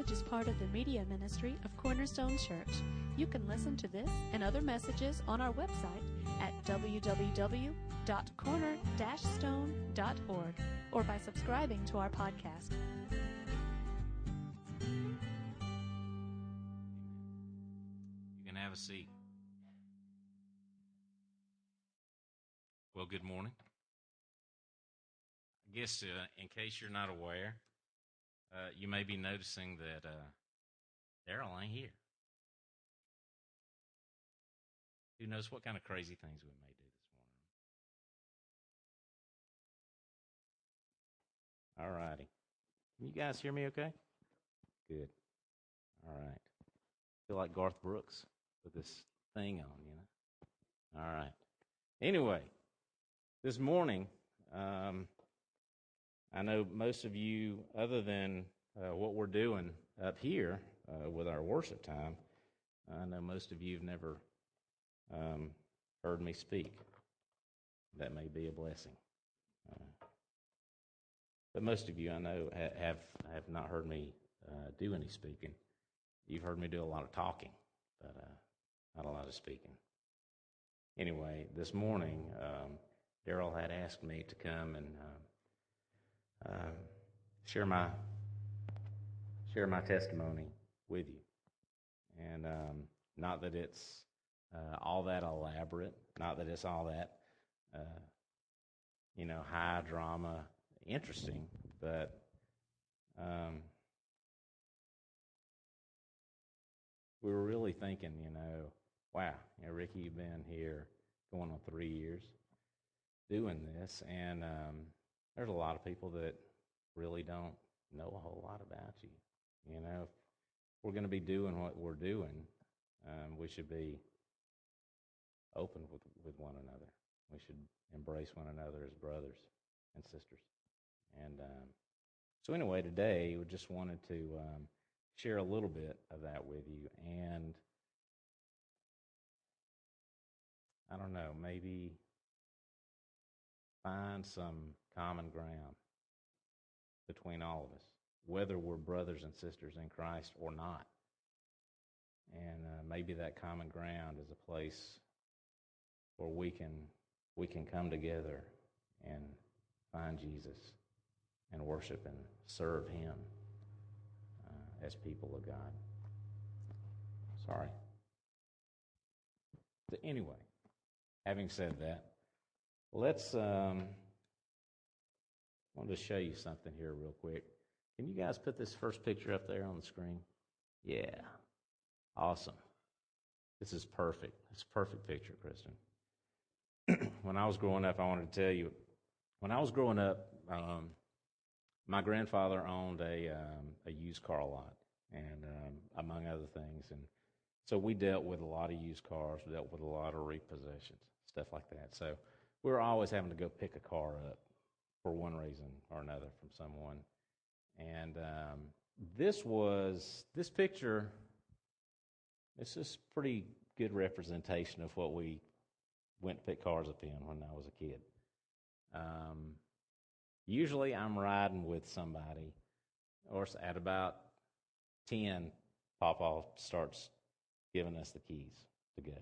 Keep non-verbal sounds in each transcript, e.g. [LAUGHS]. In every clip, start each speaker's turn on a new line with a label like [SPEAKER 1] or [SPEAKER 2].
[SPEAKER 1] message is part of the media ministry of Cornerstone Church. You can listen to this and other messages on our website at www.corner-stone.org or by subscribing to our podcast.
[SPEAKER 2] You can have a seat. Well, good morning. I guess uh, in case you're not aware, uh, you may be noticing that uh, Daryl ain't here. Who knows what kind of crazy things we may do this morning? All righty. Can you guys hear me okay? Good. All right. feel like Garth Brooks with this thing on, you know? All right. Anyway, this morning, um, I know most of you, other than uh, what we're doing up here uh, with our worship time, I know most of you have never um, heard me speak. That may be a blessing. Uh, but most of you, I know, ha- have have not heard me uh, do any speaking. You've heard me do a lot of talking, but uh, not a lot of speaking. Anyway, this morning, um, Daryl had asked me to come and uh, uh, share my share my testimony with you, and um, not that it's uh, all that elaborate, not that it's all that uh, you know high drama, interesting, but um, we were really thinking, you know, wow, you know, Ricky, you've been here going on three years doing this, and um, there's a lot of people that really don't know a whole lot about you. You know, if we're going to be doing what we're doing, um, we should be open with, with one another. We should embrace one another as brothers and sisters. And um, so, anyway, today we just wanted to um, share a little bit of that with you. And I don't know, maybe find some common ground between all of us, whether we're brothers and sisters in Christ or not. And uh, maybe that common ground is a place where we can we can come together and find Jesus and worship and serve Him uh, as people of God. Sorry. But anyway, having said that, let's um, I wanted to show you something here real quick. Can you guys put this first picture up there on the screen? Yeah. Awesome. This is perfect. It's a perfect picture, Kristen. [CLEARS THROAT] when I was growing up, I wanted to tell you, when I was growing up, um, my grandfather owned a um, a used car lot, and um, among other things, and so we dealt with a lot of used cars, we dealt with a lot of repossessions, stuff like that. So we were always having to go pick a car up for one reason or another from someone. And um, this was this picture. This is pretty good representation of what we went to pick cars up in when I was a kid. Um, usually, I'm riding with somebody, or at about ten, Papa starts giving us the keys to go,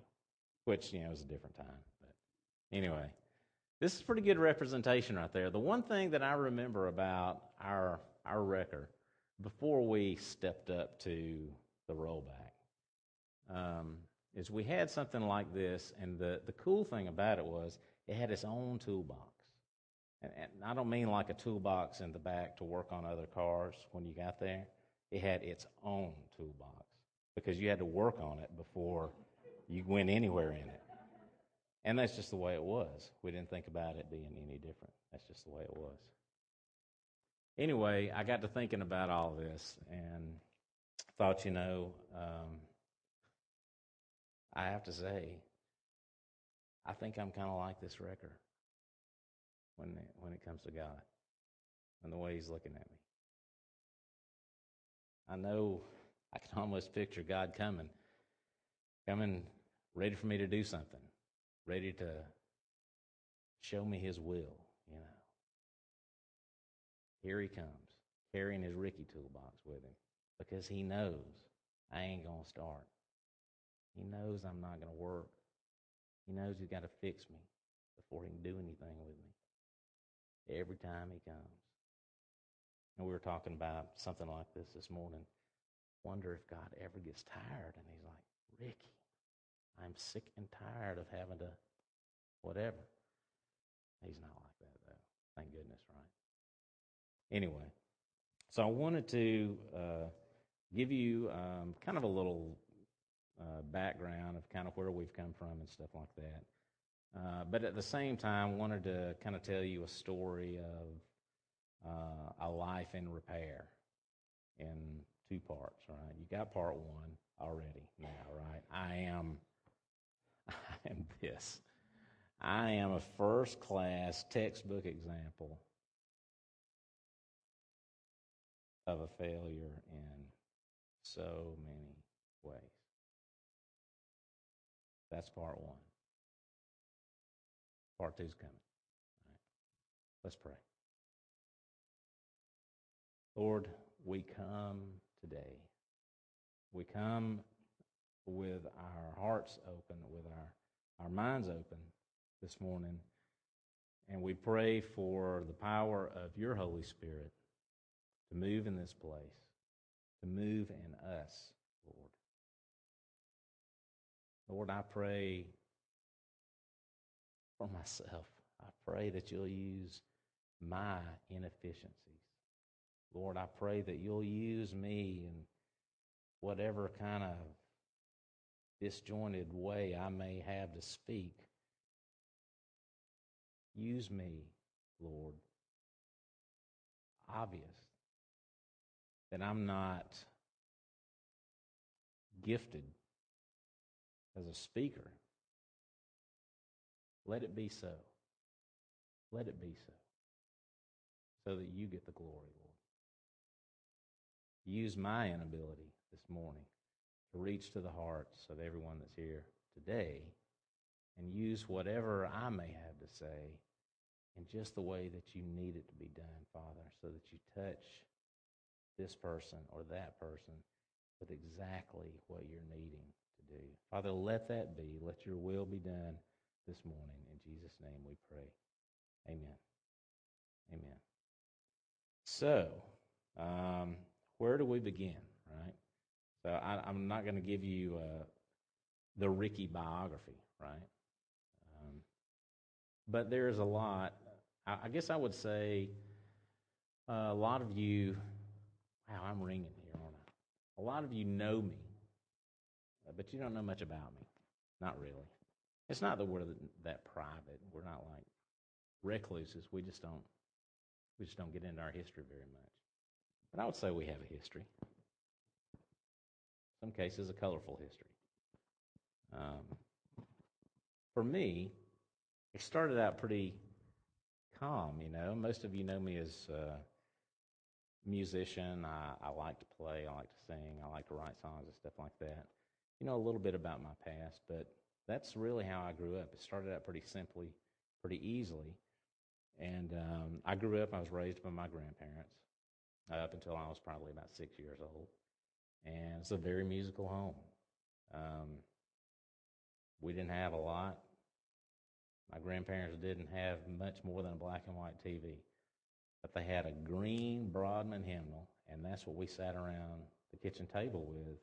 [SPEAKER 2] which you know is a different time. But anyway, this is pretty good representation right there. The one thing that I remember about our our wrecker before we stepped up to the rollback um, is we had something like this, and the the cool thing about it was it had its own toolbox. And, and I don't mean like a toolbox in the back to work on other cars when you got there. It had its own toolbox because you had to work on it before you went anywhere in it. And that's just the way it was. We didn't think about it being any different. That's just the way it was. Anyway, I got to thinking about all this and thought, you know, um, I have to say, I think I'm kind of like this wrecker when it, when it comes to God and the way He's looking at me. I know I can [LAUGHS] almost picture God coming, coming ready for me to do something ready to show me his will, you know. Here he comes, carrying his Ricky toolbox with him. because He knows I ain't going to start. He knows I'm not going to work. He knows He's got to fix me before He can do anything with me. Every time He comes. And we were talking about something like this this morning. Wonder if God ever gets tired and He's like, Ricky, I'm sick and tired of having to whatever. He's not like that, though. Thank goodness, right? Anyway, so I wanted to uh, give you um, kind of a little uh, background of kind of where we've come from and stuff like that. Uh, but at the same time, wanted to kind of tell you a story of uh, a life in repair in two parts, right? You got part one already now, right? I am, I am [LAUGHS] this. I am a first class textbook example of a failure in so many ways. That's part one. Part two's coming. All right. Let's pray. Lord, we come today. We come with our hearts open, with our, our minds open this morning. And we pray for the power of your Holy Spirit to move in this place, to move in us, Lord. Lord, I pray for myself. I pray that you'll use my inefficiencies. Lord, I pray that you'll use me in whatever kind of disjointed way I may have to speak. Use me, Lord. Obvious that I'm not gifted as a speaker. Let it be so. Let it be so. So that you get the glory, Lord. Use my inability this morning to reach to the hearts of everyone that's here today and use whatever I may have to say in just the way that you need it to be done, Father, so that you touch this person or that person with exactly what you're needing to do. Father, let that be. Let your will be done this morning. In Jesus' name we pray. Amen. Amen. So, um, where do we begin, right? So, I, am not going to give you uh, the Ricky biography, right? Um, but there is a lot. I, I guess I would say uh, a lot of you. Wow, I'm ringing here, aren't I? A lot of you know me, uh, but you don't know much about me. Not really. It's not that we're that private. We're not like recluses. We just don't. We just don't get into our history very much. But I would say we have a history. Some cases, a colorful history. Um, for me, it started out pretty calm. You know, most of you know me as a musician. I, I like to play. I like to sing. I like to write songs and stuff like that. You know a little bit about my past, but that's really how I grew up. It started out pretty simply, pretty easily. And um, I grew up, I was raised by my grandparents uh, up until I was probably about six years old. And it's a very musical home. Um, we didn't have a lot. My grandparents didn't have much more than a black and white TV. But they had a green Broadman hymnal, and that's what we sat around the kitchen table with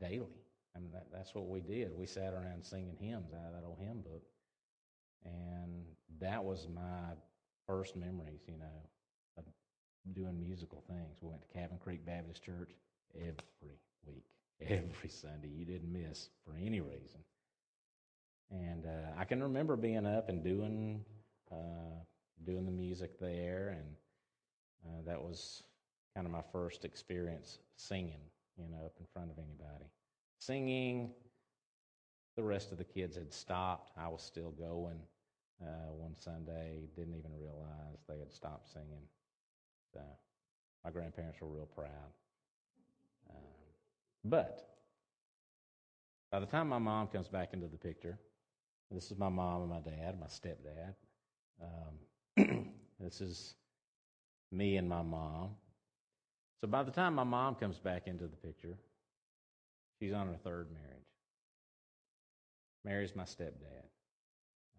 [SPEAKER 2] daily. I mean, that, that's what we did. We sat around singing hymns out of that old hymn book. And that was my first memories, you know, doing musical things. We went to Cabin Creek Baptist Church every week, every Sunday. You didn't miss for any reason. And uh, I can remember being up and doing uh, doing the music there, and uh, that was kind of my first experience singing, you know, up in front of anybody singing. The rest of the kids had stopped. I was still going. Uh, one Sunday, didn't even realize they had stopped singing. So my grandparents were real proud. Um, but by the time my mom comes back into the picture, this is my mom and my dad, my stepdad. Um, [CLEARS THROAT] this is me and my mom. So by the time my mom comes back into the picture, she's on her third marriage. Marries my stepdad,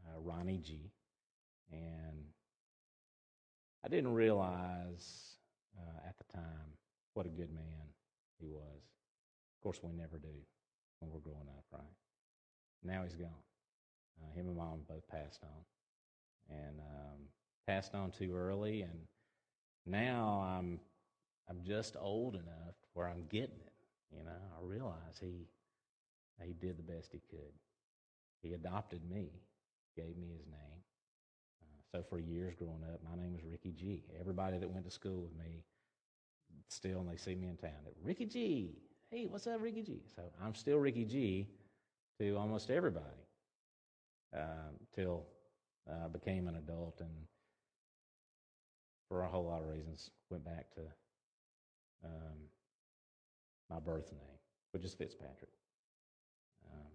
[SPEAKER 2] uh, Ronnie G. And I didn't realize uh, at the time what a good man he was. Of course, we never do when we're growing up, right? Now he's gone. Uh, him and mom both passed on, and um, passed on too early. And now I'm I'm just old enough where I'm getting it. You know, I realize he he did the best he could. He adopted me, gave me his name. Uh, so for years growing up, my name was Ricky G. Everybody that went to school with me, still, and they see me in town, Ricky G. Hey, what's up, Ricky G? So I'm still Ricky G to almost everybody um, till I uh, became an adult and for a whole lot of reasons went back to um, my birth name, which is Fitzpatrick. Um,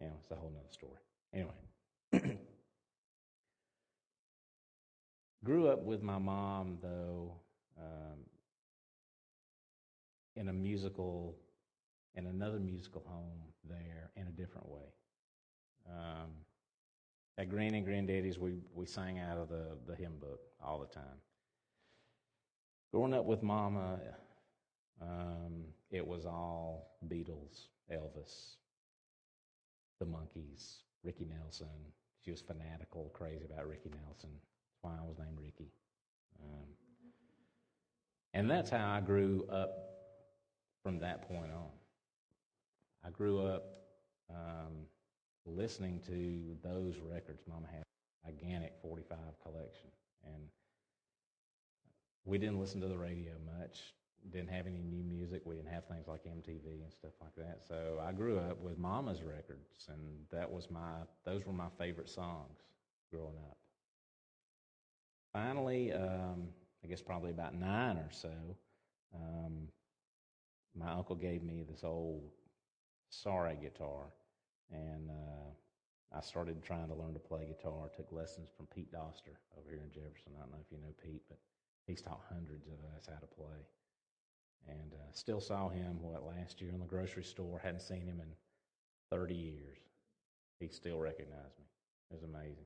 [SPEAKER 2] you know, it's a whole nother story. Anyway, [CLEARS THROAT] grew up with my mom though um, in a musical, in another musical home there in a different way. Um, at Granny and Granddaddy's, we, we sang out of the, the hymn book all the time. Growing up with Mama, um, it was all Beatles, Elvis, the Monkees, Ricky Nelson. She was fanatical, crazy about Ricky Nelson. Why I was named Ricky. Um, and that's how I grew up from that point on. I grew up um, listening to those records. Mama had a gigantic 45 collection. And we didn't listen to the radio much, didn't have any new music. We didn't have things like MTV and stuff like that. So I grew up with Mama's records, and that was my, those were my favorite songs growing up. Finally, um, I guess probably about nine or so, um, my uncle gave me this old sorry guitar and uh, I started trying to learn to play guitar. Took lessons from Pete Doster over here in Jefferson. I don't know if you know Pete, but he's taught hundreds of us how to play. And uh, still saw him what last year in the grocery store. Hadn't seen him in 30 years. He still recognized me. It was amazing.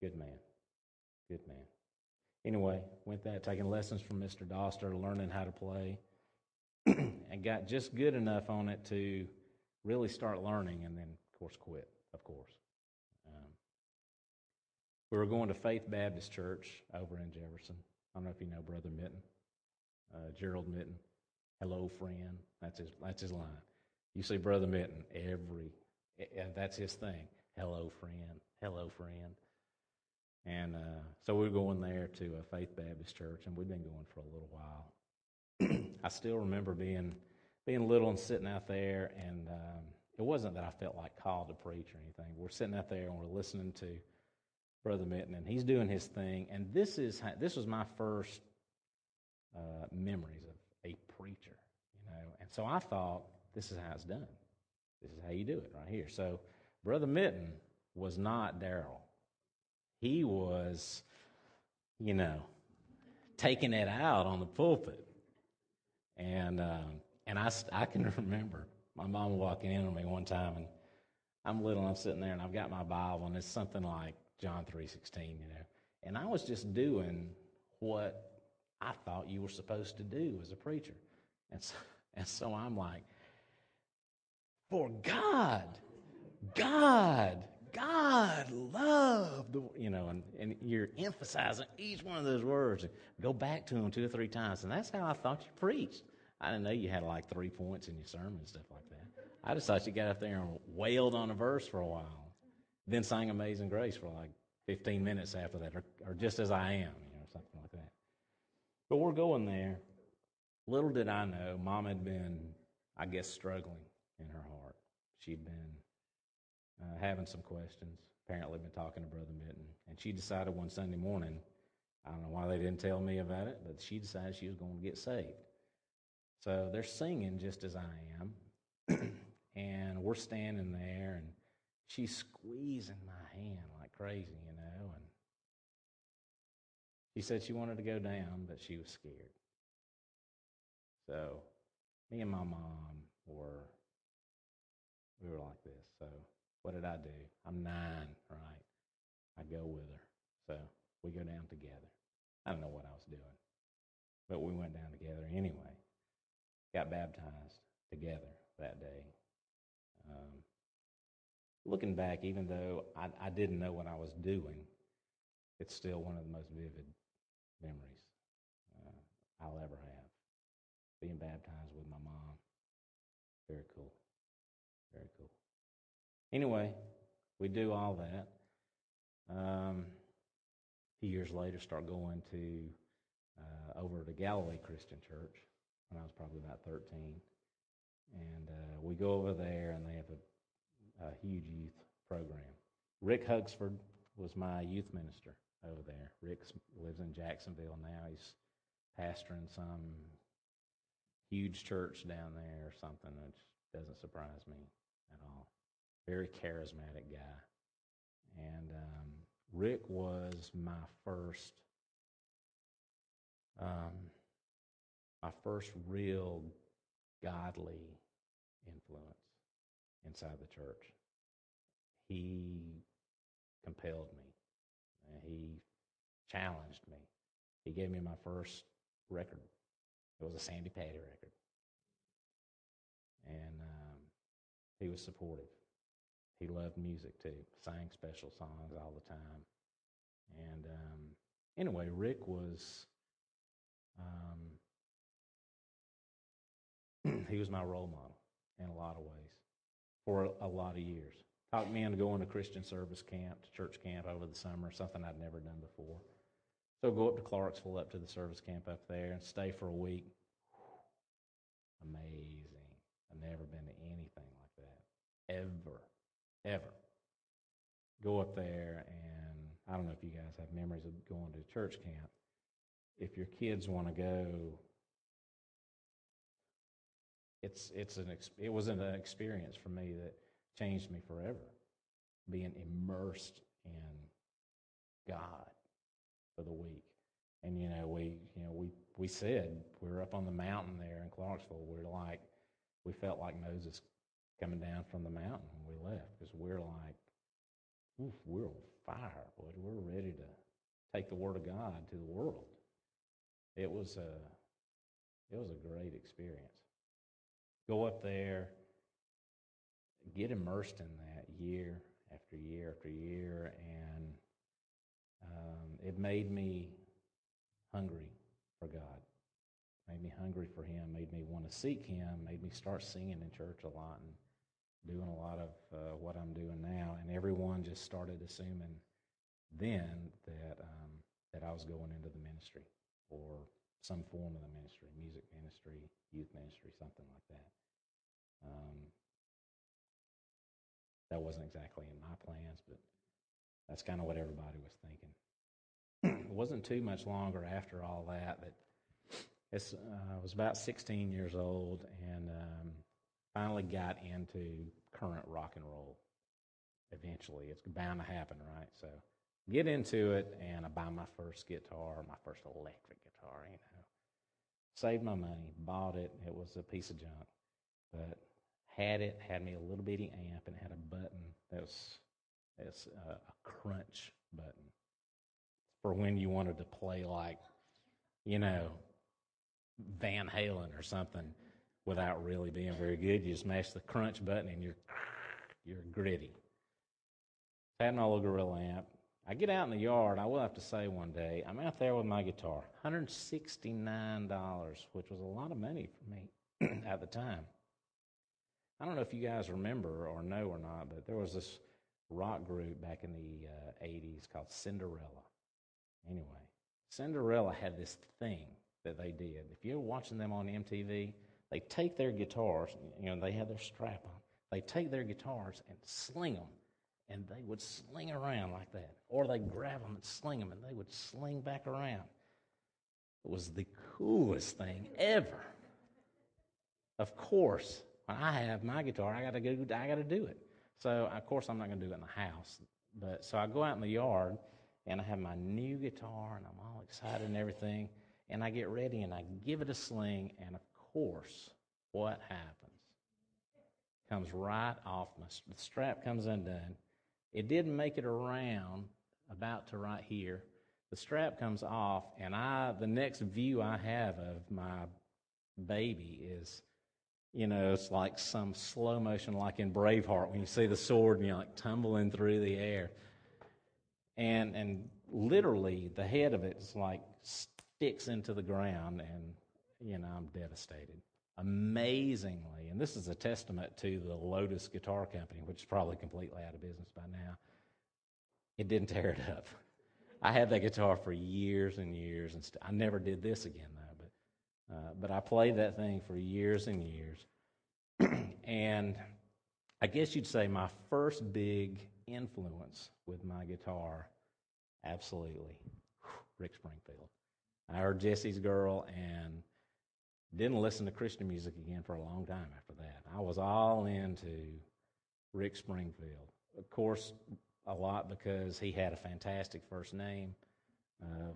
[SPEAKER 2] Good man. Good man. Anyway, went that taking lessons from Mr. Doster, learning how to play, [CLEARS THROAT] and got just good enough on it to really start learning and then, of course, quit, of course. Um, we were going to Faith Baptist Church over in Jefferson. I don't know if you know Brother Mitten, uh, Gerald Mitten. Hello, friend. That's his, that's his line. You see Brother Mitten every, and that's his thing. Hello, friend. Hello, friend. And uh, so we were going there to a Faith Baptist church, and we'd been going for a little while. [CLEARS THROAT] I still remember being being little and sitting out there, and um, it wasn't that I felt like called to preach or anything. We're sitting out there and we're listening to Brother Mitten, and he's doing his thing. And this is how, this was my first uh, memories of a preacher, you know. And so I thought, this is how it's done. This is how you do it right here. So Brother Mitten was not Daryl. He was, you know, taking it out on the pulpit. And um, and I, I can [LAUGHS] remember my mom walking in on me one time, and I'm little, and I'm sitting there, and I've got my Bible, and it's something like John 3.16, you know. And I was just doing what I thought you were supposed to do as a preacher. And so, [LAUGHS] and so I'm like, for God, God, God loved you know, and, and you're emphasizing each one of those words. Go back to them two or three times. And that's how I thought you preached. I didn't know you had like three points in your sermon and stuff like that. I just thought you got up there and wailed on a verse for a while, then sang Amazing Grace for like 15 minutes after that, or, or just as I am, you know, something like that. But we're going there. Little did I know, Mom had been, I guess, struggling in her heart. She'd been uh, having some questions, apparently been talking to Brother Mitten, and she decided one Sunday morning, I don't know why they didn't tell me about it, but she decided she was going to get saved. So they're singing just as I am. [CLEARS THROAT] and we're standing there, and she's squeezing my hand like crazy, you know. And she said she wanted to go down, but she was scared. So me and my mom were we were like this. So what did I do? I'm nine, right? I go with her. So we go down together. I don't know what I was doing, but we went down together anyway. Got baptized together that day. Um, looking back, even though I, I didn't know what I was doing, it's still one of the most vivid memories uh, I'll ever have. Being baptized with my mom. Very cool. Anyway, we do all that. Um, a few years later, start going to uh, over to Galilee Christian Church when I was probably about 13. And uh, we go over there, and they have a, a huge youth program. Rick Hugsford was my youth minister over there. Rick lives in Jacksonville now. He's pastoring some huge church down there or something, which doesn't surprise me at all. Very charismatic guy. And um, Rick was my first, um, my first real godly influence inside the church. He compelled me. He challenged me. He gave me my first record. It was a Sandi Patty record. And um, he was supportive. He loved music too, sang special songs all the time. And um, anyway, Rick was, um, [CLEARS THROAT] he was my role model in a lot of ways for a, lot of years. Talked me into going to Christian service camp, to church camp over the summer, something I'd never done before. So go up to Clarksville, up to the service camp up there, and stay for a week. Amazing. I've never been to anything like that. Ever. Ever. Go up there, and I don't know if you guys have memories of going to church camp. If your kids want to go, it's it's an it was an experience for me that changed me forever. Being immersed in God for the week. And you know, we you know we we said we were up on the mountain there in Clarksville. We are like we felt like Moses coming down from the mountain when we left because we're like, oof, we're on fire, boy. We're ready to take the word of God to the world. It was a it was a great experience. Go up there, get immersed in that year after year after year, and um, it made me hungry for God. Made me hungry for Him. Made me want to seek Him. Made me start singing in church a lot and doing a lot of uh, what I'm doing now. And everyone just started assuming then that um, that I was going into the ministry or some form of the ministry, music ministry, youth ministry, something like that. Um, that wasn't exactly in my plans, but that's kind of what everybody was thinking. [CLEARS THROAT] it wasn't too much longer after all that that uh, I was about 16 years old and um, finally got into current rock and roll. Eventually, it's bound to happen, right? So, get into it, and I buy my first guitar, my first electric guitar. You know, saved my money, bought it. It was a piece of junk, but had it, had me a little bitty amp, and had a button that was, was a, a crunch button for when you wanted to play like, you know, Van Halen or something without really being very good. You just mash the crunch button and you're you're gritty. Had an old gorilla amp. I get out in the yard. I will have to say one day, I'm out there with my guitar, $169, which was a lot of money for me [CLEARS THROAT] at the time. I don't know if you guys remember or know or not, but there was this rock group back in the uh, 80s called Cinderella. Anyway, Cinderella had this thing that they did. If you're watching them on MTV, they take their guitars, you know, they have their strap on. They take their guitars and sling them, and they would sling around like that. Or they grab them and sling them, and they would sling back around. It was the coolest thing ever. Of course, when I have my guitar, I got to go. I got to do it. So of course I'm not going to do it in the house. But so I go out in the yard and I have my new guitar and I'm all excited and everything. And I get ready and I give it a sling. And of course, what happens? Comes right off my the strap comes undone. It didn't make it around about to right here. The strap comes off, and I the next view I have of my baby is, you know, it's like some slow motion, like in Braveheart when you see the sword and you're like tumbling through the air. And and literally the head of it is like sticks into the ground, and you know, I'm devastated. Amazingly, and this is a testament to the Lotus Guitar Company, which is probably completely out of business by now. It didn't tear it up. I had that guitar for years and years, and st- I never did this again though. But uh, but I played that thing for years and years, [CLEARS THROAT] and I guess you'd say my first big influence with my guitar, absolutely, Rick Springfield. I heard Jesse's Girl and didn't listen to Christian music again for a long time after that. I was all into Rick Springfield. Of course, a lot because he had a fantastic first name. Uh,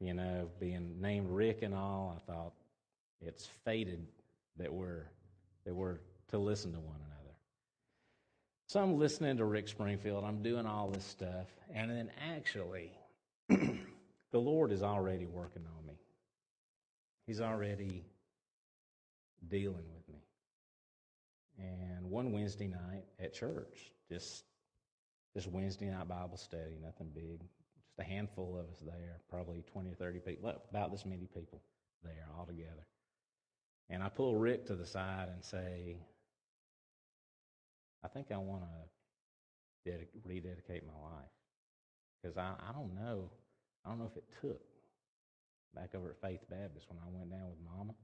[SPEAKER 2] you know, being named Rick and all, I thought it's fated that we're that we're to listen to one another. So I'm listening to Rick Springfield. I'm doing all this stuff, and then actually, [CLEARS THROAT] the Lord is already working on me. He's already dealing with me. And one Wednesday night at church, just this Wednesday night Bible study, nothing big, just a handful of us there, probably 20 or 30 people, about this many people there all together. And I pull Rick to the side and say, I think I want to dedic- rededicate my life. Because I, I don't know. I don't know if it took back over at Faith Baptist when I went down with Mama.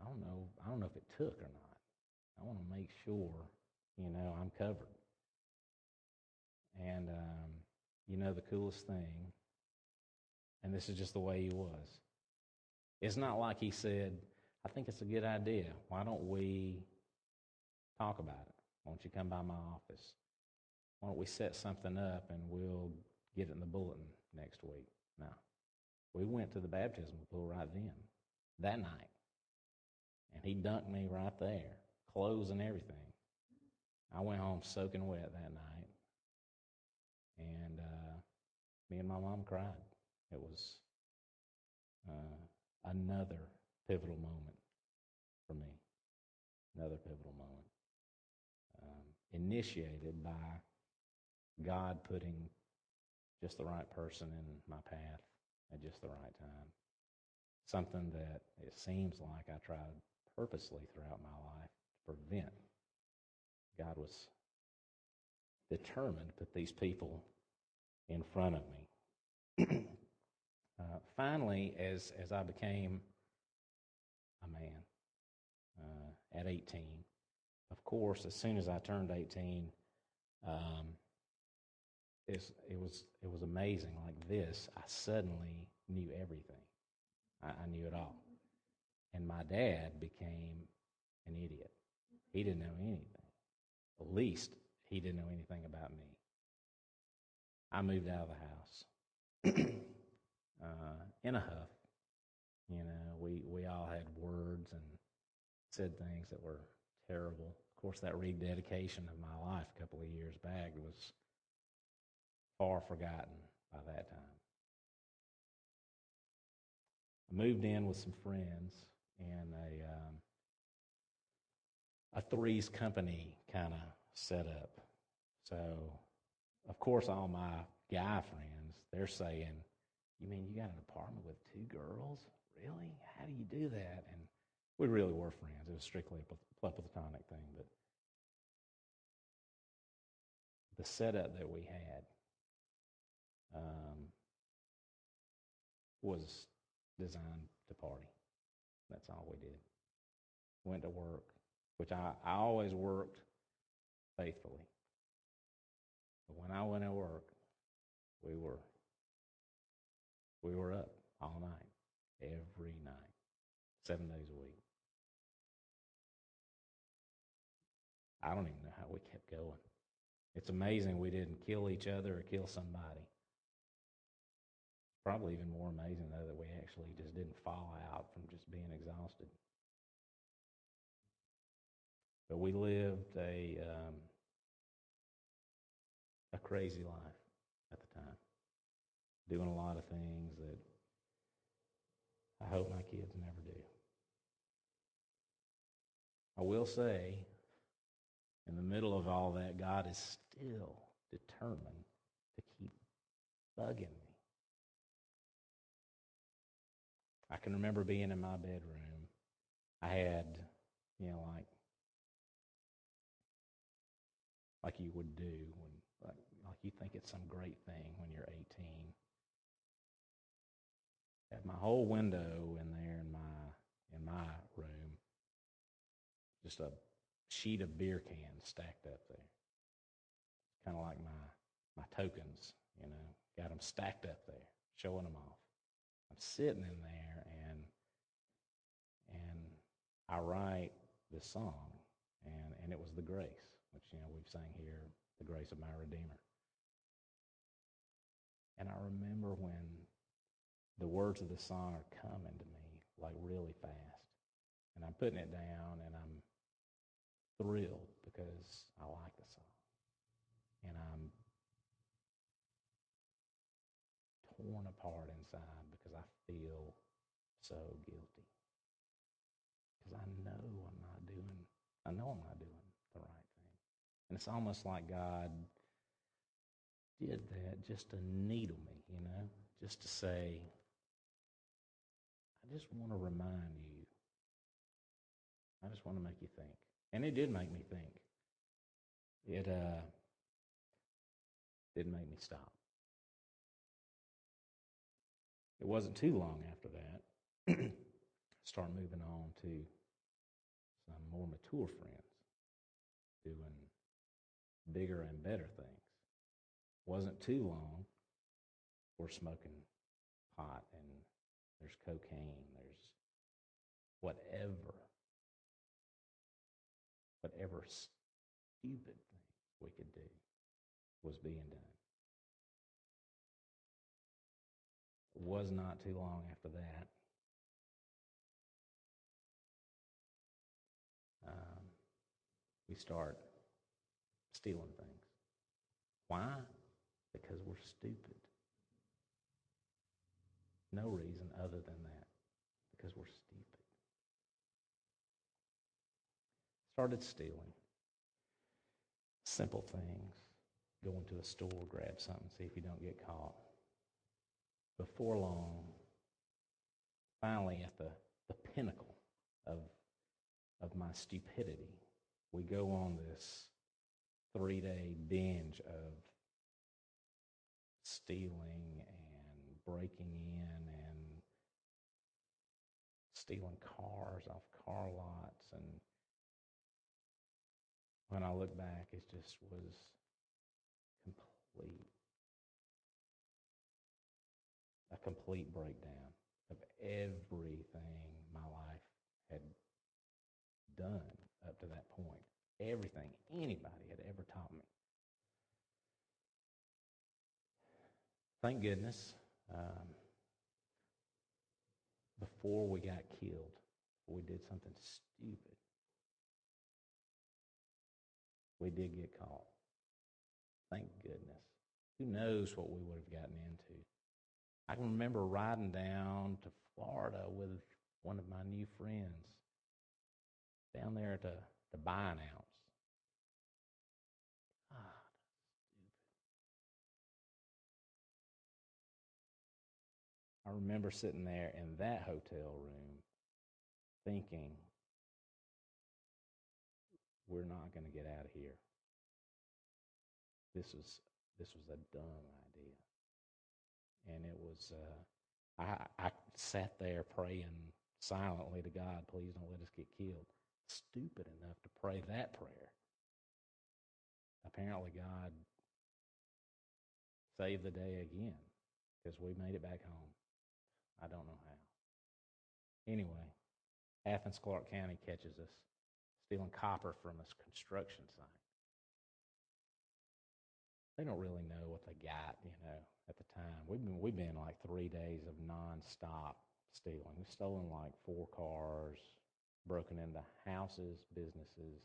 [SPEAKER 2] I don't know. I don't know if it took or not. I want to make sure, you know, I'm covered. And um, you know the coolest thing, and this is just the way he was. It's not like he said, I think it's a good idea. Why don't we talk about it? Why don't you come by my office? Why don't we set something up and we'll get it in the bulletin next week? No. We went to the baptismal pool right then, that night. And he dunked me right there, clothes and everything. I went home soaking wet that night. And uh, me and my mom cried. It was uh, another pivotal moment for me. Another pivotal moment. Um, initiated by God putting just the right person in my path at just the right time. Something that it seems like I tried purposely throughout my life to prevent. God was determined to put these people in front of me. uh, finally, as, as I became a man uh, at 18, of course, as soon as I turned 18, um, it was it was amazing. Like this, I suddenly knew everything. I, I knew it all. And my dad became an idiot. He didn't know anything. At least he didn't know anything about me. I moved out of the house [CLEARS THROAT] uh, in a huff. You know, we, we all had words and said things that were terrible. Of course, that rededication of my life a couple of years back was far forgotten by that time. I moved in with some friends and a um, a threes company kind of set up. So, of course, all my guy friends they're saying, "You mean you got an apartment with two girls? Really? How do you do that?" And we really were friends. It was strictly a platonic thing, but the setup that we had um, was designed to party. That's all we did. Went to work, which I, I always worked faithfully. But when I went to work, we were we were up all night, every night, seven days a week. I don't even know how we kept going. It's amazing we didn't kill each other or kill somebody. Probably even more amazing, though, that we actually just didn't fall out from just being exhausted. But we lived a um, a crazy life at the time, doing a lot of things that I hope my kids never do. I will say, in the middle of all that, God is still determined to keep bugging can remember being in my bedroom. I had, you know, like like you would do when like, like you think it's some great thing when you're 18. Had my whole window in there in my in my room, just a sheet of beer cans stacked up there. Kind of like my my tokens, you know, got them stacked up there, showing them off. I'm sitting in there I write this song, and and it was the grace, which you know we've sang here, the grace of my Redeemer. And I remember when the words of the song are coming to me like really fast. And I'm putting it down and I'm thrilled because I like the song. And I'm torn apart inside because I feel so guilty. Because I know I'm not doing, I know I'm not doing the right thing. And it's almost like God did that just to needle me, you know, just to say, I just want to remind you. I just want to make you think. And it did make me think. It uh, didn't make me stop. It wasn't too long after that. [CLEARS THROAT] start moving on to some more mature friends doing bigger and better things. Wasn't too long. We're smoking pot and there's cocaine, there's whatever, whatever stupid thing we could do was being done. It was not too long after that. We start stealing things. Why? Because we're stupid. No reason other than that, because we're stupid. Started stealing. Simple things. Go into a store, grab something, see if you don't get caught. Before long, finally at the, the pinnacle of, of my stupidity, we go on this three day binge of stealing and breaking in and stealing cars off car lots. And when I look back, it just was complete. A complete breakdown of everything my life had done up to that point. Everything anybody had ever taught me. Thank goodness um, before we got killed, we did something stupid. We did get caught. Thank goodness. Who knows what we would have gotten into? I can remember riding down to Florida with one of my new friends down there to, to buy an ounce. I remember sitting there in that hotel room thinking, we're not going to get out of here. This was this was a dumb idea, and it was. Uh, I I sat there praying silently to God, please don't let us get killed. Stupid enough to pray that prayer. Apparently, God saved the day again because we made it back home. I don't know how. Anyway, Athens Clarke County catches us stealing copper from a construction site. They don't really know what they got, you know, at the time. We've been we've been like three days of nonstop stealing. We've stolen like four cars, broken into houses, businesses,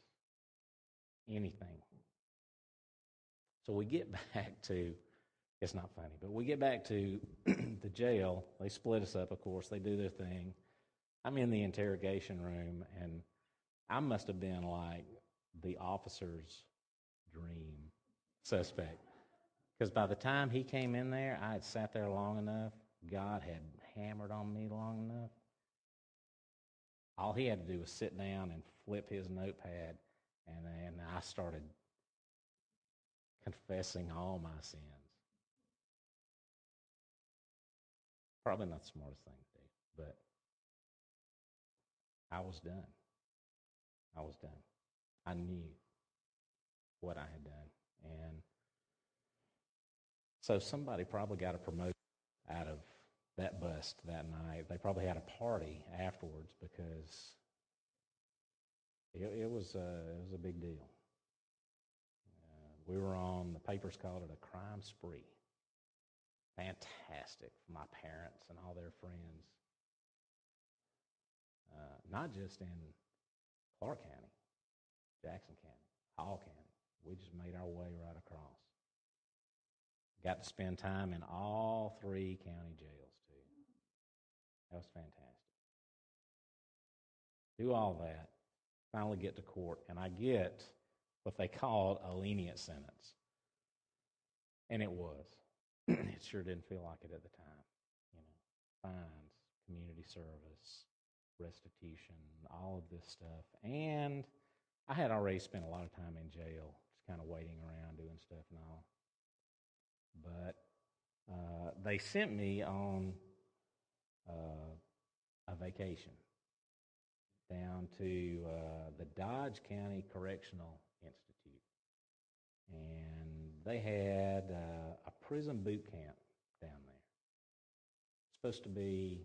[SPEAKER 2] anything. So we get [LAUGHS] back to, it's not funny, but we get back to [CLEARS THROAT] the jail. They split us up, of course. They do their thing. I'm in the interrogation room, and I must have been like the officer's dream suspect. Because by the time he came in there, I had sat there long enough. God had hammered on me long enough. All he had to do was sit down and flip his notepad, and then I started confessing all my sins. Probably not the smartest thing to do, but I was done. I was done. I knew what I had done. And so somebody probably got a promotion out of that bust that night. They probably had a party afterwards because it, it was a, it was a big deal. Uh, we were on the papers called it a crime spree. Fantastic for my parents and all their friends. Uh, not just in Clark County, Jackson County, Hall County. We just made our way right across. Got to spend time in all three county jails, too. That was fantastic. Do all that, finally get to court, and I get what they called a lenient sentence. And it was. It [CLEARS THROAT] sure didn't feel like it at the time. You know, fines, community service, restitution, all of this stuff. And I had already spent a lot of time in jail, just kind of waiting around doing stuff and all. But uh, they sent me on uh, a vacation down to uh, the Dodge County Correctional Institute. And they had uh, a prison boot camp down there. It's supposed to be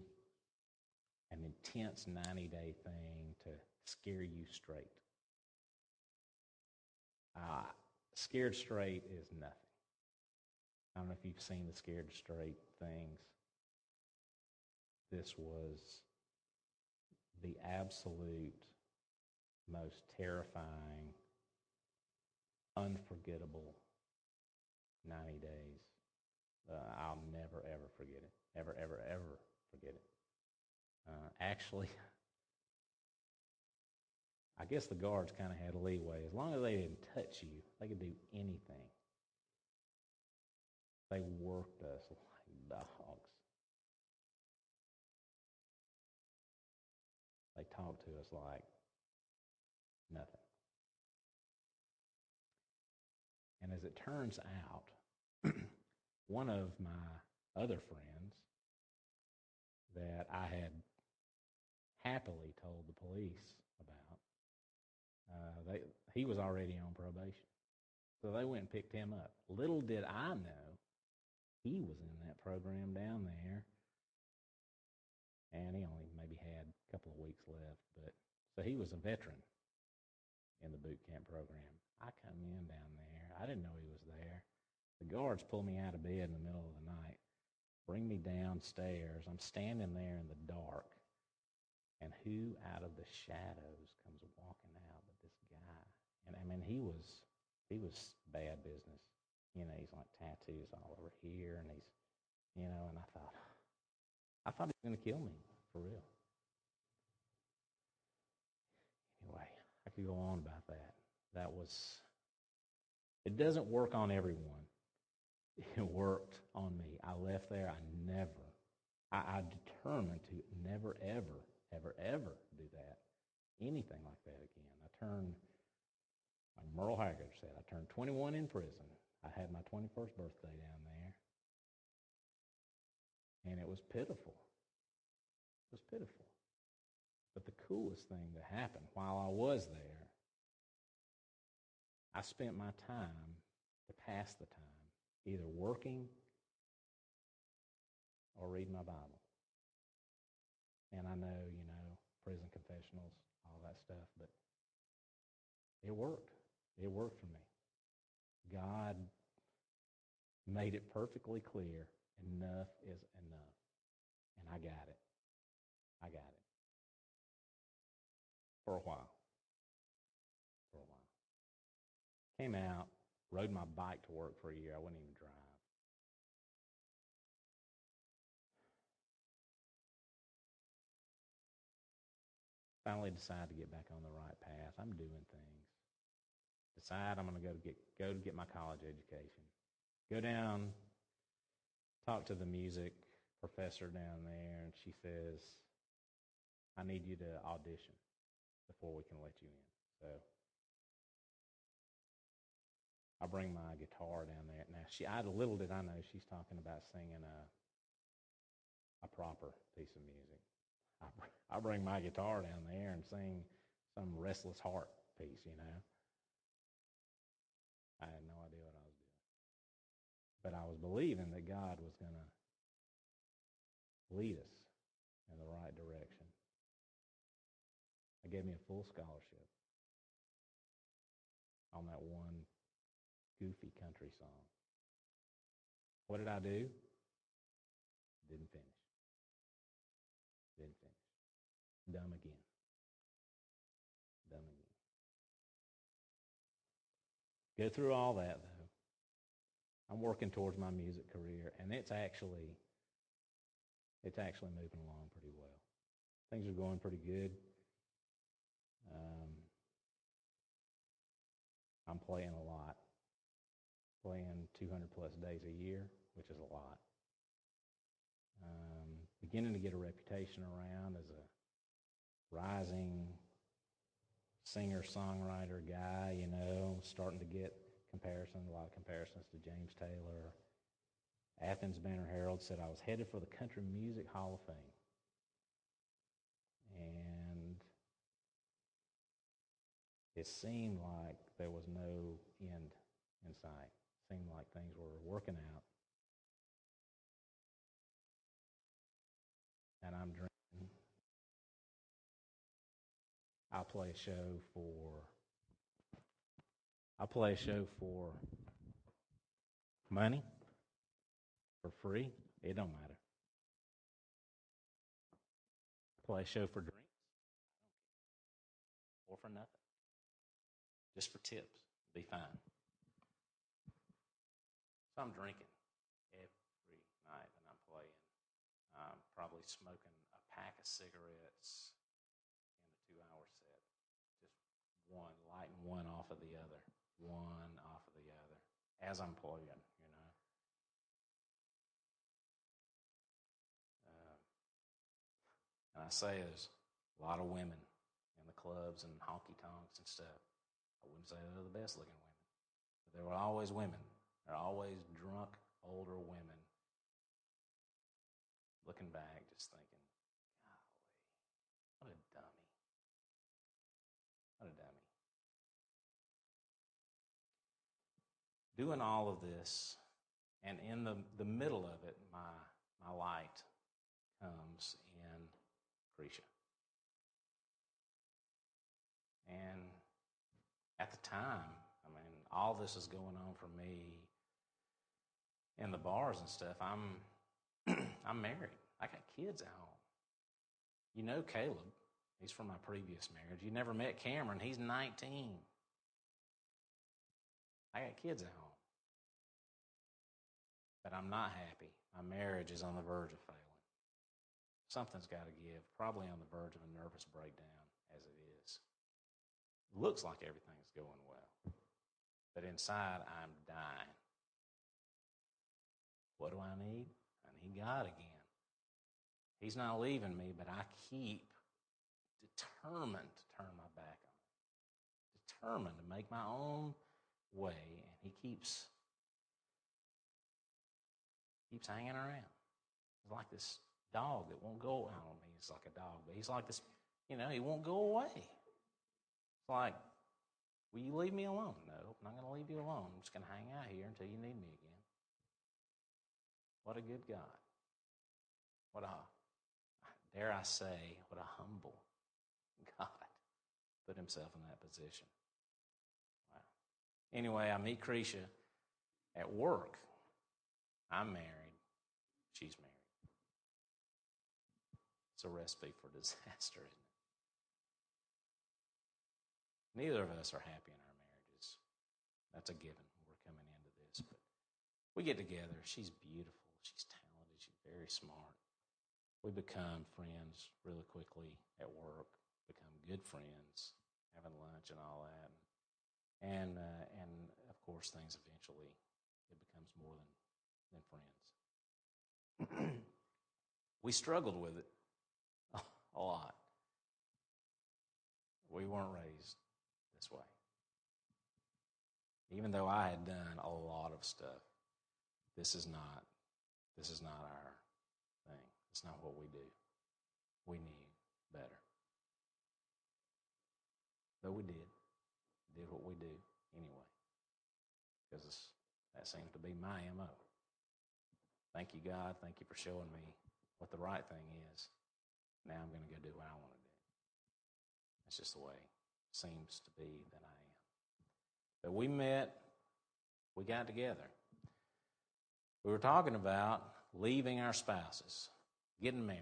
[SPEAKER 2] an intense 90 day thing to scare you straight. Uh, scared straight is nothing. I don't know if you've seen the scared straight things. This was the absolute most terrifying, unforgettable 90 days. Uh, I'll never, ever forget it. Ever, ever, ever forget it. Uh, actually, [LAUGHS] I guess the guards kind of had leeway. As long as they didn't touch you, they could do anything. They worked us like dogs. They talked to us like nothing. And as it turns out, one of my other friends that I had happily told the police about, uh, they, he was already on probation. So they went and picked him up. Little did I know he was in that program down there. And he only maybe had a couple of weeks left. But so he was a veteran in the boot camp program. I come in down there. I didn't know he was. The guards pull me out of bed in the middle of the night, bring me downstairs. I'm standing there in the dark. And who out of the shadows comes walking out but this guy? And I mean, he was he was bad business. You know, he's like tattoos all over here, and he's, you know, and I thought, I thought he was going to kill me for real. Anyway, I could go on about that. That was, it doesn't work on everyone. [LAUGHS] It worked on me. I left there. I never, I, I determined to never, ever, ever, ever do that. Anything like that again. I turned, like Merle Haggard said, I turned 21 in prison. I had my 21st birthday down there. And it was pitiful. It was pitiful. But the coolest thing that happened while I was there, I spent my time to pass the time either working or reading my Bible. And I know, you know, prison confessionals, all that stuff, but it worked. It worked for me. God made it perfectly clear enough is enough. And I got it. I got it. For a while. For a while. Came out, rode my bike to work for a year. I wouldn't even Finally decided to get back on the right path. I'm doing things. Decide I'm going to go to get go to get my college education. Go down, talk to the music professor down there, and she says, "I need you to audition before we can let you in." So I bring my guitar down there. Now, she, I little did I know she's talking about singing a a proper piece of music. I, bring my guitar down there and sing some restless heart piece, you know. I had no idea what I was doing, but I was believing that God was going to lead us in the right direction. I gave me a full scholarship on that one goofy country song. What did I do? Go through all that, though. I'm working towards my music career, and it's actually it's actually moving along pretty well. Things are going pretty good. Um, I'm playing a lot, playing 200 plus days a year, which is a lot. Um, beginning to get a reputation around as a rising singer songwriter guy, you know, starting to get comparisons, a lot of comparisons to James Taylor. Athens Banner Herald said I was headed for the Country Music Hall of Fame. And it seemed like there was no end in sight. It seemed like things were working out. And I'm drinking. I play a show for I play a show for money, for free. It don't matter. Play a show for drinks, or for nothing. Just for tips. Be fine. So I'm drinking every night that I'm playing. I'm probably smoking a pack of cigarettes in a two hour set. Just one, off of the other, one off of the other as I'm playing, you know. Um, and I say there's a lot of women in the clubs and honky tonks and stuff. I wouldn't say they're the best looking women, but there were always women. There are always drunk older women looking back, just thinking, golly, what a dummy. What a dummy. Doing all of this, and in the, the middle of it, my, my light comes in Cretia. And at the time, I mean, all this is going on for me in the bars and stuff. I'm [CLEARS THROAT] I'm married. I got kids at home. You know Caleb. He's from my previous marriage. You never met Cameron. He's 19. I got kids at home. But I'm not happy. My marriage is on the verge of failing. Something's got to give, probably on the verge of a nervous breakdown as it is. Looks like everything's going well. But inside, I'm dying. What do I need? I need God again. He's not leaving me, but I keep determined to turn my back on him, determined to make my own way, and he keeps keeps hanging around. He's like this dog that won't go. Away. I don't mean he's like a dog, but he's like this. You know, he won't go away. It's like, will you leave me alone? No, I'm not going to leave you alone. I'm just going to hang out here until you need me again. What a good God. What a, dare I say, what a humble [LAUGHS] God put himself in that position. Wow. Anyway, I meet Cretia at work. I'm married. She's married. It's a recipe for disaster, isn't it? Neither of us are happy in our marriages. That's a given. We're coming into this, but we get together. She's beautiful. She's talented. She's very smart. We become friends really quickly at work. Become good friends, having lunch and all that, and uh, and of course things eventually it becomes more than than friends. We struggled with it a lot. We weren't raised this way. Even though I had done a lot of stuff, this is not this is not our thing. It's not what we do. We knew better. But we did. Did what we do anyway. Because that seems to be my MO. Thank you, God. Thank you for showing me what the right thing is. Now I'm going to go do what I want to do. That's just the way it seems to be that I am. But we met, we got together. We were talking about leaving our spouses, getting married.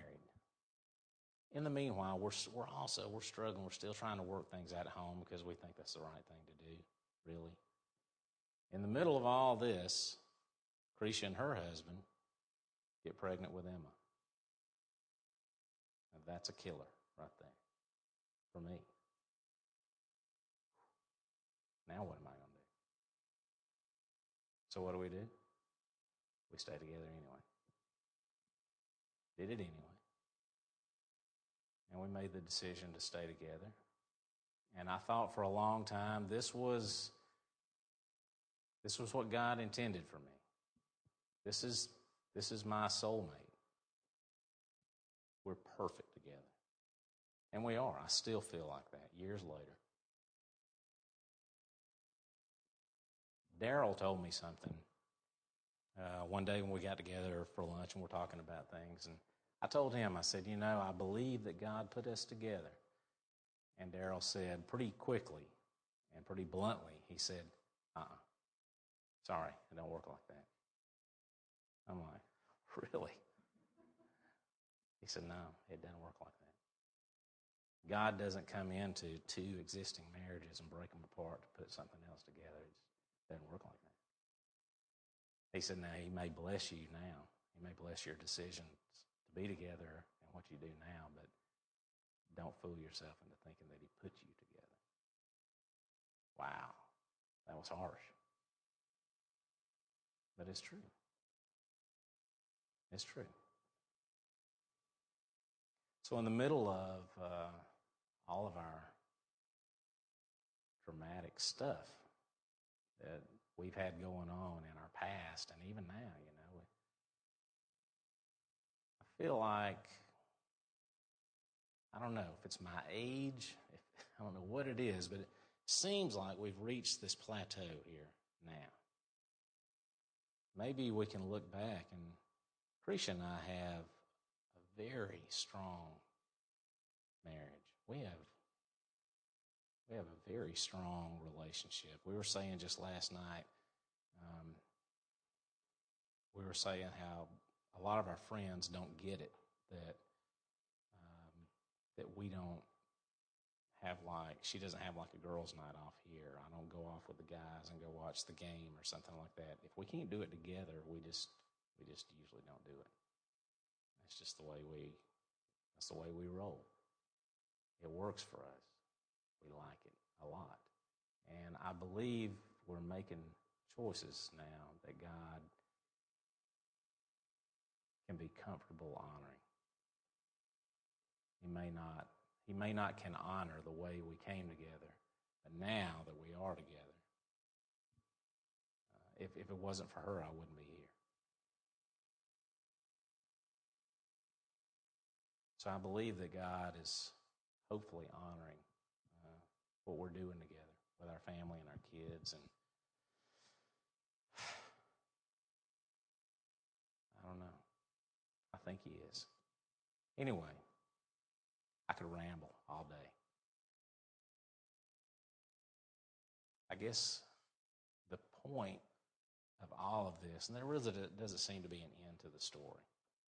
[SPEAKER 2] In the meanwhile, we're, we're also we're struggling. We're still trying to work things out at home because we think that's the right thing to do, really. In the middle of all this, Cretia and her husband get pregnant with Emma. Now that's a killer right there for me. Now what am I going to do? So what do we do? We stay together anyway. Did it anyway. And we made the decision to stay together. And I thought for a long time this was this was what God intended for me. This is this is my soulmate. We're perfect together. And we are. I still feel like that years later. Daryl told me something uh, one day when we got together for lunch and we're talking about things. And I told him, I said, You know, I believe that God put us together. And Daryl said pretty quickly and pretty bluntly, he said, Uh uh-uh. uh Sorry, it don't work like that. I'm like, [LAUGHS] Really? He said, No, it doesn't work like that. God doesn't come into two existing marriages and break them apart to put something else together. It doesn't work like that. He said, Now, He may bless you now. He may bless your decisions to be together and what you do now, but don't fool yourself into thinking that He put you together. Wow, that was harsh. But it's true. It's true. So, in the middle of uh, all of our dramatic stuff that we've had going on in our past and even now, you know, I feel like, I don't know if it's my age, if, [LAUGHS] I don't know what it is, but it seems like we've reached this plateau here now. Maybe we can look back and Cretia and I have a very strong marriage. We have we have a very strong relationship. We were saying just last night, um, we were saying how a lot of our friends don't get it that um, that we don't have like she doesn't have like a girls' night off here. I don't go off with the guys and go watch the game or something like that. If we can't do it together, we just we just usually don't do it. That's just the way we that's the way we roll. It works for us. We like it a lot. And I believe we're making choices now that God can be comfortable honoring. He may not he may not can honor the way we came together, but now that we are together, uh, if, if it wasn't for her, I wouldn't be here. So I believe that God is hopefully honoring uh, what we're doing together with our family and our kids and [SIGHS] I don't know. I think he is. Anyway, I could ramble all day. I guess the point of all of this, and there really doesn't seem to be an end to the story,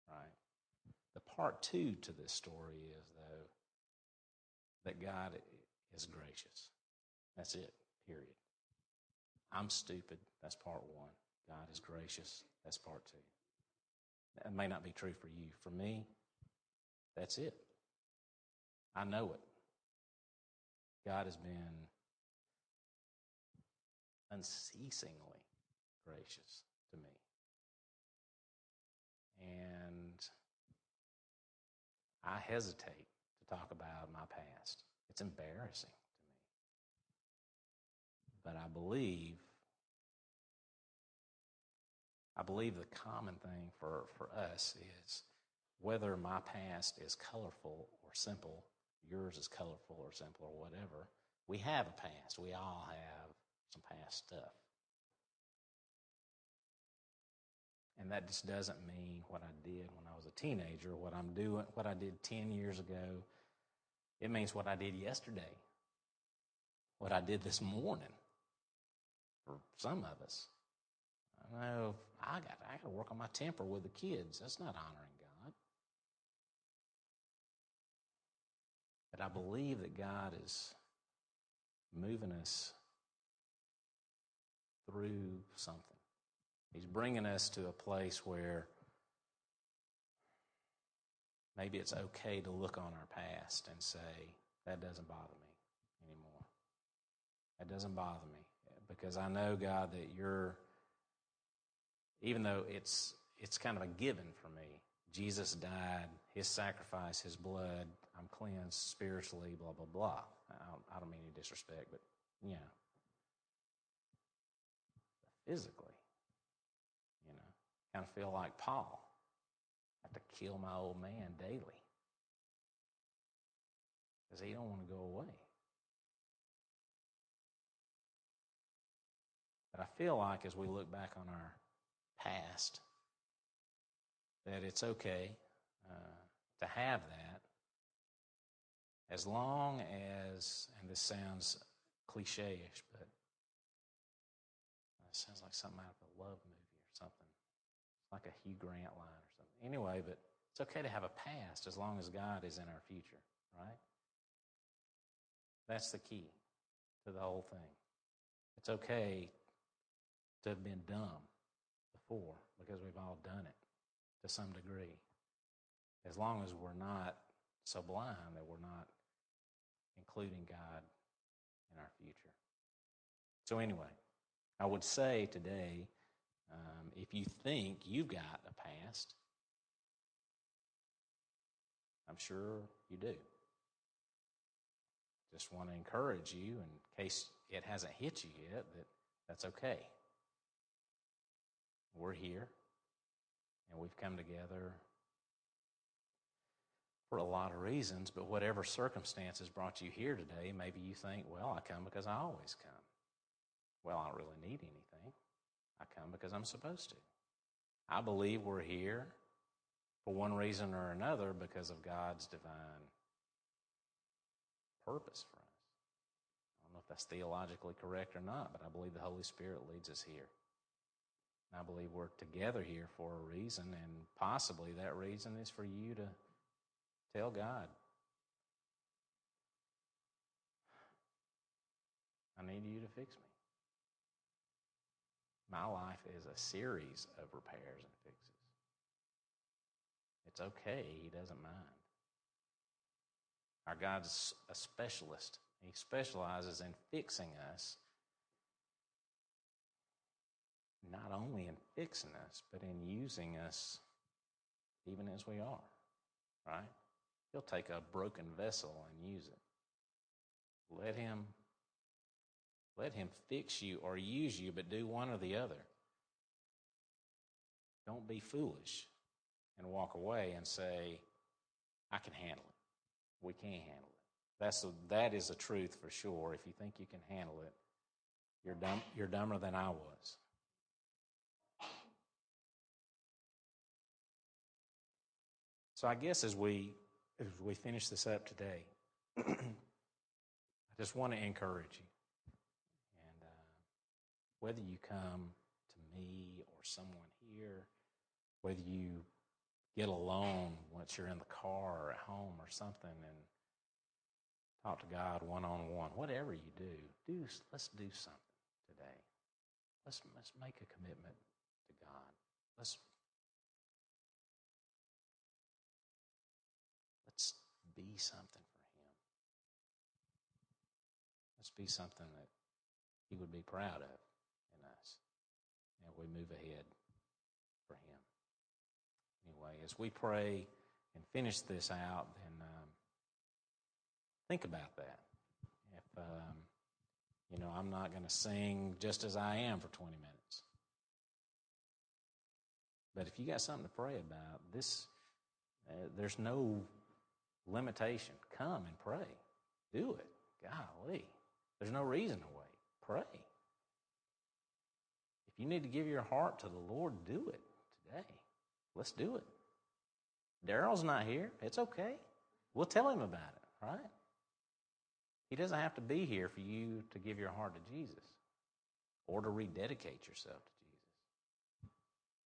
[SPEAKER 2] right? The part two to this story is, though, that God is gracious. That's it, period. I'm stupid. That's part one. God is gracious. That's part two. That may not be true for you. For me, that's it. I know it. God has been unceasingly gracious to me. And I hesitate to talk about my past. It's embarrassing to me. But I believe I believe the common thing for, for us is whether my past is colorful or simple, yours is colorful or simple or whatever, we have a past. We all have some past stuff. And that just doesn't mean what I did when teenager, what I'm doing, what I did 10 years ago. It means what I did yesterday, what I did this morning for some of us. I know I got I got to work on my temper with the kids. That's not honoring God. But I believe that God is moving us through something. He's bringing us to a place where maybe it's okay to look on our past and say, that doesn't bother me anymore. That doesn't bother me because I know, God, that you're, even though it's, it's kind of a given for me, Jesus died, his sacrifice, his blood, I'm cleansed spiritually, blah, blah, blah. I don't, I don't mean any disrespect, but, you know, physically, you know, kind of feel like Paul. Have to kill my old man daily because he don't want to go away. But I feel like as we look back on our past, that it's okay uh, to have that as long as, and this sounds cliche ish, but it sounds like something out of a love movie or something. It's like a Hugh Grant line. Anyway, but it's okay to have a past as long as God is in our future, right? That's the key to the whole thing. It's okay to have been dumb before because we've all done it to some degree. As long as we're not so blind that we're not including God in our future. So, anyway, I would say today um, if you think you've got a past, I'm sure you do. Just want to encourage you, in case it hasn't hit you yet, that that's okay. We're here, and we've come together for a lot of reasons, but whatever circumstances brought you here today, maybe you think, well, I come because I always come. Well, I don't really need anything. I come because I'm supposed to. I believe we're here for one reason or another because of God's divine purpose for us. I don't know if that's theologically correct or not, but I believe the Holy Spirit leads us here. And I believe we're together here for a reason, and possibly that reason is for you to tell God, I need you to fix me. My life is a series of repairs and fixes. It's okay, He doesn't mind. Our God's a specialist. He specializes in fixing us, not only in fixing us, but in using us even as we are, right? He'll take a broken vessel and use it. Let Him let him fix you or use you, but do one or the other. Don't be foolish and walk away and say, I can handle it. We can't handle it. That's a, that is a truth for sure. If you think you can handle it, you're, dumb, you're dumber than I was. So I guess as we as we finish this up today, [CLEARS THROAT] I just want to encourage you And uh, whether you come to me or someone here, whether you get alone once you're in the car or at home or something and talk to God one on one, whatever you do, do let's do something today. let's, let's make a commitment to God. Let's, let's be something for Him. Let's be something that He would be proud of in us. And we move ahead. As we pray and finish this out, then um, think about that. If, um, you know, I'm not going to sing just as I am for 20 minutes. But if you got something to pray about, this, uh, there's no limitation. Come and pray. Do it. Golly. There's no reason to wait. Pray. If you need to give your heart to the Lord, do it today. Let's do it. Daryl's not here. It's okay. We'll tell him about it, right? He doesn't have to be here for you to give your heart to Jesus or to rededicate yourself to Jesus.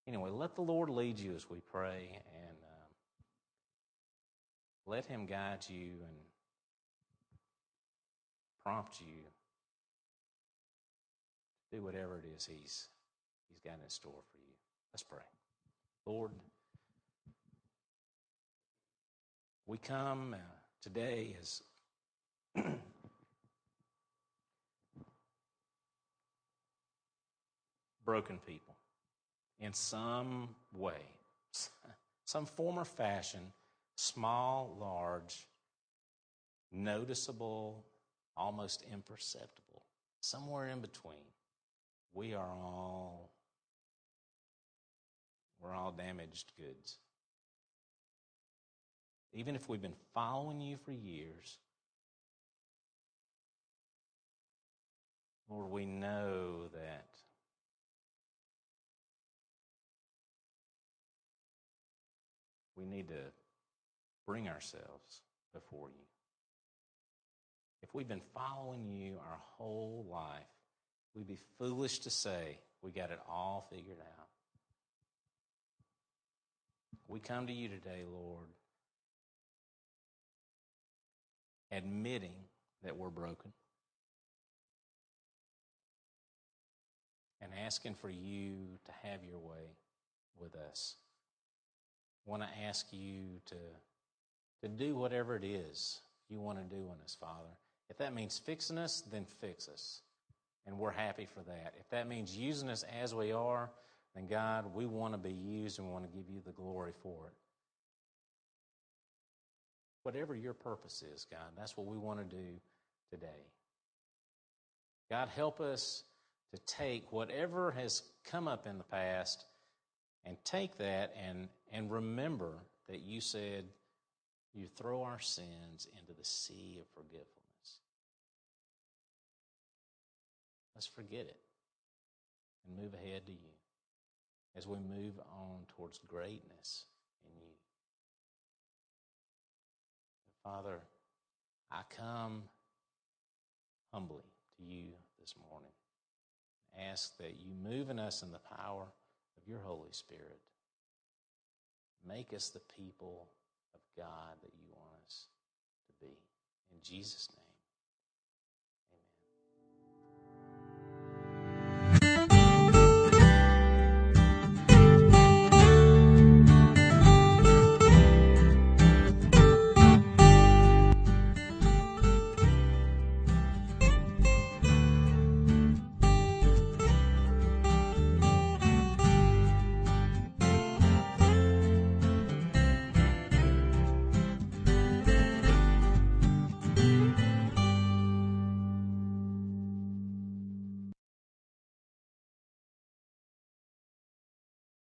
[SPEAKER 2] Anyway, let the Lord lead you as we pray and um, let Him guide you and prompt you to do whatever it is He's, he's got in store for you. Let's pray. Lord, we come uh, today as [CLEARS THROAT] broken people in some way, [LAUGHS] some form or fashion, small, large, noticeable, almost imperceptible, somewhere in between. We are all we're all damaged goods. Even if we've been following you for years, Lord, we know that we need to bring ourselves before you. If we've been following you our whole life, we'd be foolish to say we got it all figured out. We come to you today, Lord, admitting that we're broken and asking for you to have your way with us. I want to ask you to, to do whatever it is you want to do in us, Father. If that means fixing us, then fix us. And we're happy for that. If that means using us as we are, then God, we want to be used and we want to give you the glory for it. Whatever your purpose is, God, that's what we want to do today. God, help us to take whatever has come up in the past and take that and, and remember that you said you throw our sins into the sea of forgetfulness. Let's forget it and move ahead to you as we move on towards greatness in you. Father, I come humbly to you this morning. Ask that you move in us in the power of your Holy Spirit. Make us the people of God that you want us to be. In Jesus' name.